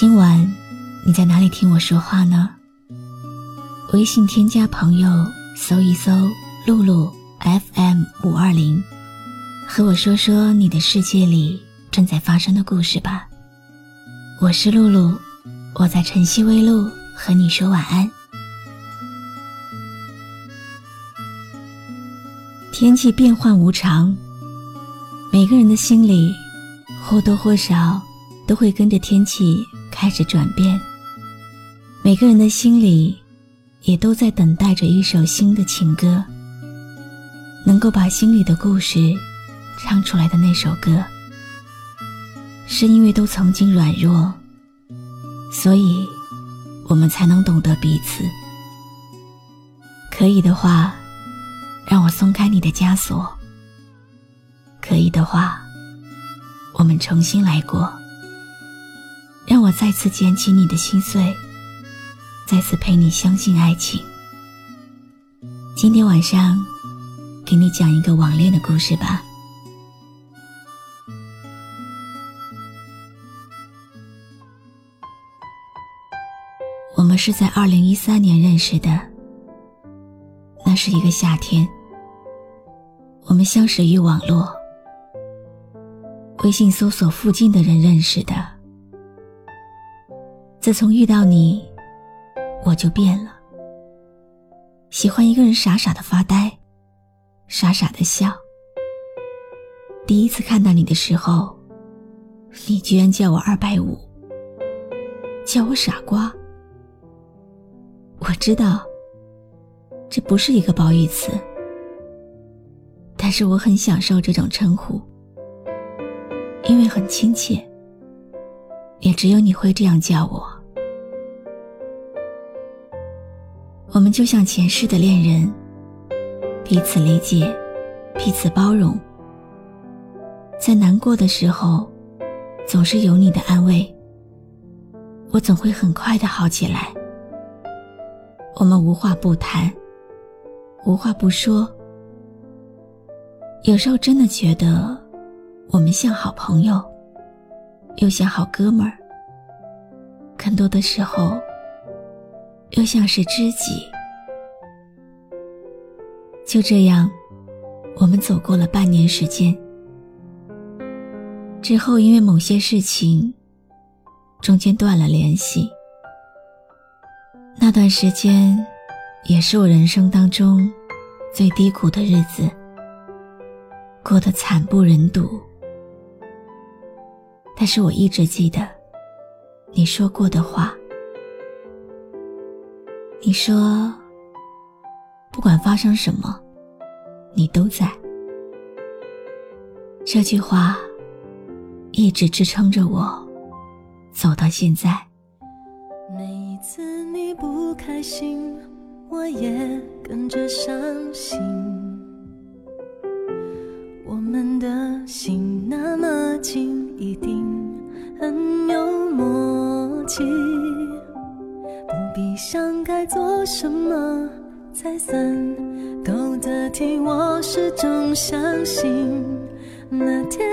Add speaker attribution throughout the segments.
Speaker 1: 今晚你在哪里听我说话呢？微信添加朋友，搜一搜“露露 FM 五二零”，和我说说你的世界里正在发生的故事吧。我是露露，我在晨曦微露和你说晚安。天气变幻无常，每个人的心里或多或少都会跟着天气。开始转变，每个人的心里也都在等待着一首新的情歌，能够把心里的故事唱出来的那首歌。是因为都曾经软弱，所以我们才能懂得彼此。可以的话，让我松开你的枷锁；可以的话，我们重新来过。让我再次捡起你的心碎，再次陪你相信爱情。今天晚上，给你讲一个网恋的故事吧。我们是在二零一三年认识的，那是一个夏天，我们相识于网络，微信搜索附近的人认识的。自从遇到你，我就变了。喜欢一个人傻傻的发呆，傻傻的笑。第一次看到你的时候，你居然叫我二百五，叫我傻瓜。我知道，这不是一个褒义词，但是我很享受这种称呼，因为很亲切。也只有你会这样叫我。我们就像前世的恋人，彼此理解，彼此包容。在难过的时候，总是有你的安慰，我总会很快的好起来。我们无话不谈，无话不说。有时候真的觉得，我们像好朋友。又像好哥们儿，更多的时候，又像是知己。就这样，我们走过了半年时间。之后，因为某些事情，中间断了联系。那段时间，也是我人生当中最低谷的日子，过得惨不忍睹。但是我一直记得你说过的话。你说，不管发生什么，你都在。这句话一直支撑着我走到现在。
Speaker 2: 每一次你不开心，我也跟着伤心。我们的心那么近，一定。很有默契，你想该做什么才算够得体。我始终相信，那天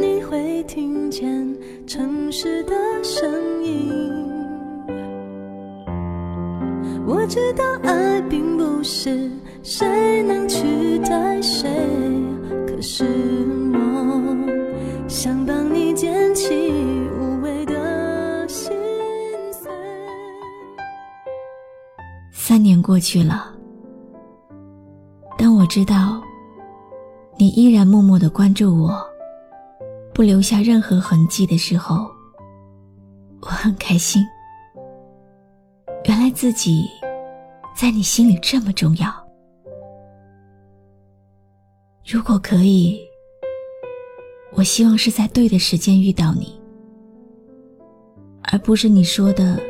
Speaker 2: 你会听见城市的声音。我知道爱并不是谁能取代谁，可是
Speaker 1: 过去了，当我知道你依然默默的关注我，不留下任何痕迹的时候，我很开心。原来自己在你心里这么重要。如果可以，我希望是在对的时间遇到你，而不是你说的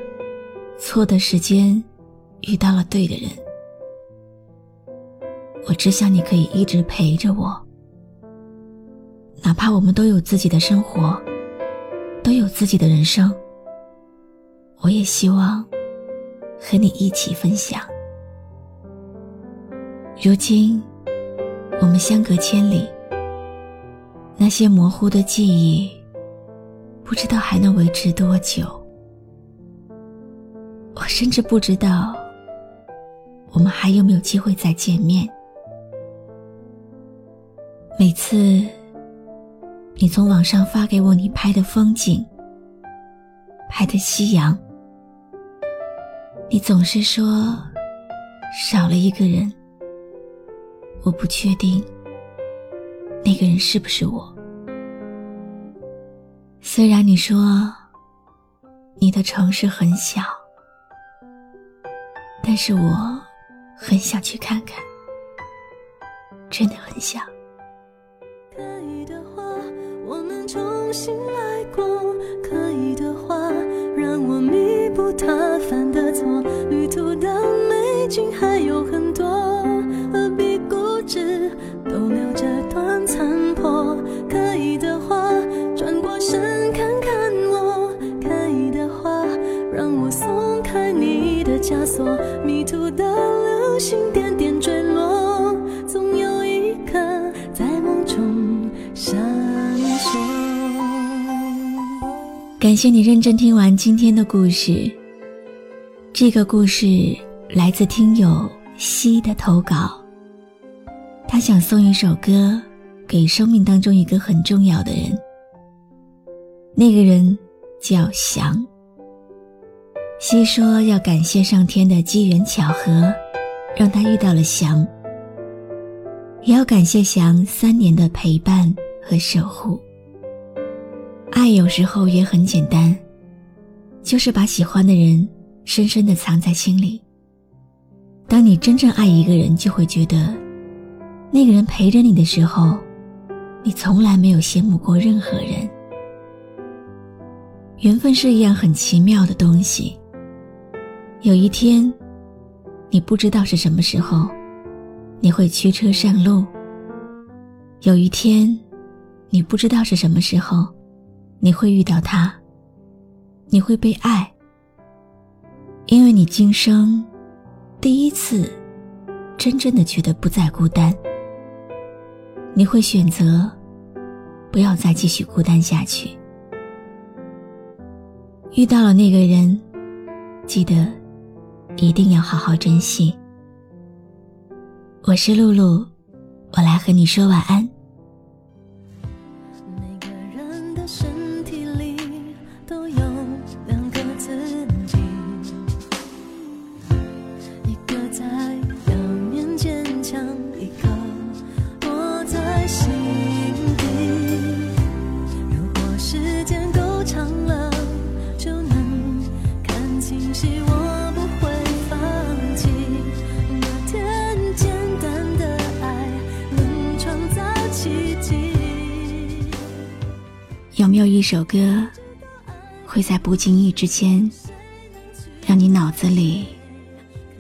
Speaker 1: 错的时间遇到了对的人。我只想你可以一直陪着我，哪怕我们都有自己的生活，都有自己的人生，我也希望和你一起分享。如今，我们相隔千里，那些模糊的记忆，不知道还能维持多久。我甚至不知道，我们还有没有机会再见面。每次，你从网上发给我你拍的风景，拍的夕阳，你总是说少了一个人。我不确定那个人是不是我。虽然你说你的城市很小，但是我很想去看看，真的很想。
Speaker 2: 可以的话，我们重新来过；可以的话，让我弥补他犯的错。旅途的美景还有很多。都留着段残破，可以的话，转过身看看我；可以的话，让我松开你的枷锁。迷途的流星点点坠落，总有一颗在梦中闪烁。
Speaker 1: 感谢你认真听完今天的故事。这个故事来自听友西的投稿。他想送一首歌给生命当中一个很重要的人，那个人叫翔。西说要感谢上天的机缘巧合，让他遇到了翔，也要感谢翔三年的陪伴和守护。爱有时候也很简单，就是把喜欢的人深深的藏在心里。当你真正爱一个人，就会觉得。那个人陪着你的时候，你从来没有羡慕过任何人。缘分是一样很奇妙的东西。有一天，你不知道是什么时候，你会驱车上路；有一天，你不知道是什么时候，你会遇到他，你会被爱，因为你今生第一次真正的觉得不再孤单。你会选择不要再继续孤单下去。遇到了那个人，记得一定要好好珍惜。我是露露，我来和你说晚安。每个人的身体里都有两
Speaker 2: 个自己，一个在表面坚强，一个躲在心底。如果时间够长了，就能看清希望。
Speaker 1: 有一首歌，会在不经意之间，让你脑子里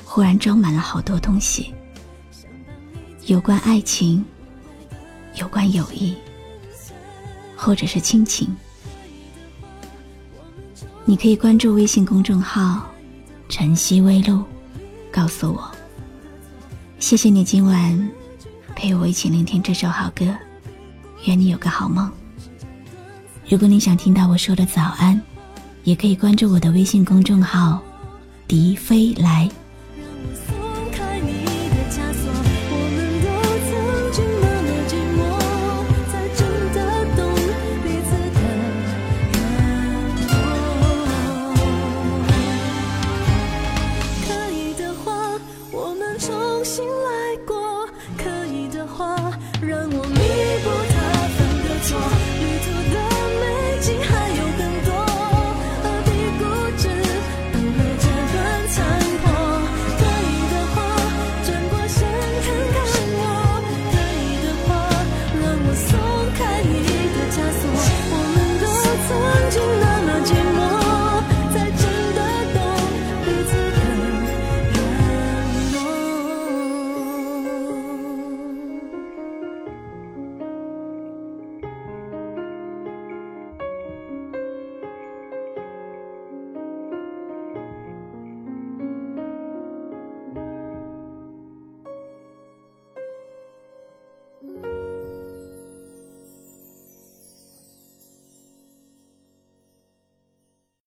Speaker 1: 忽然装满了好多东西？有关爱情，有关友谊，或者是亲情？你可以关注微信公众号“晨曦微露”，告诉我。谢谢你今晚陪我一起聆听这首好歌，愿你有个好梦。如果你想听到我说的早安，也可以关注我的微信公众号“笛飞来”。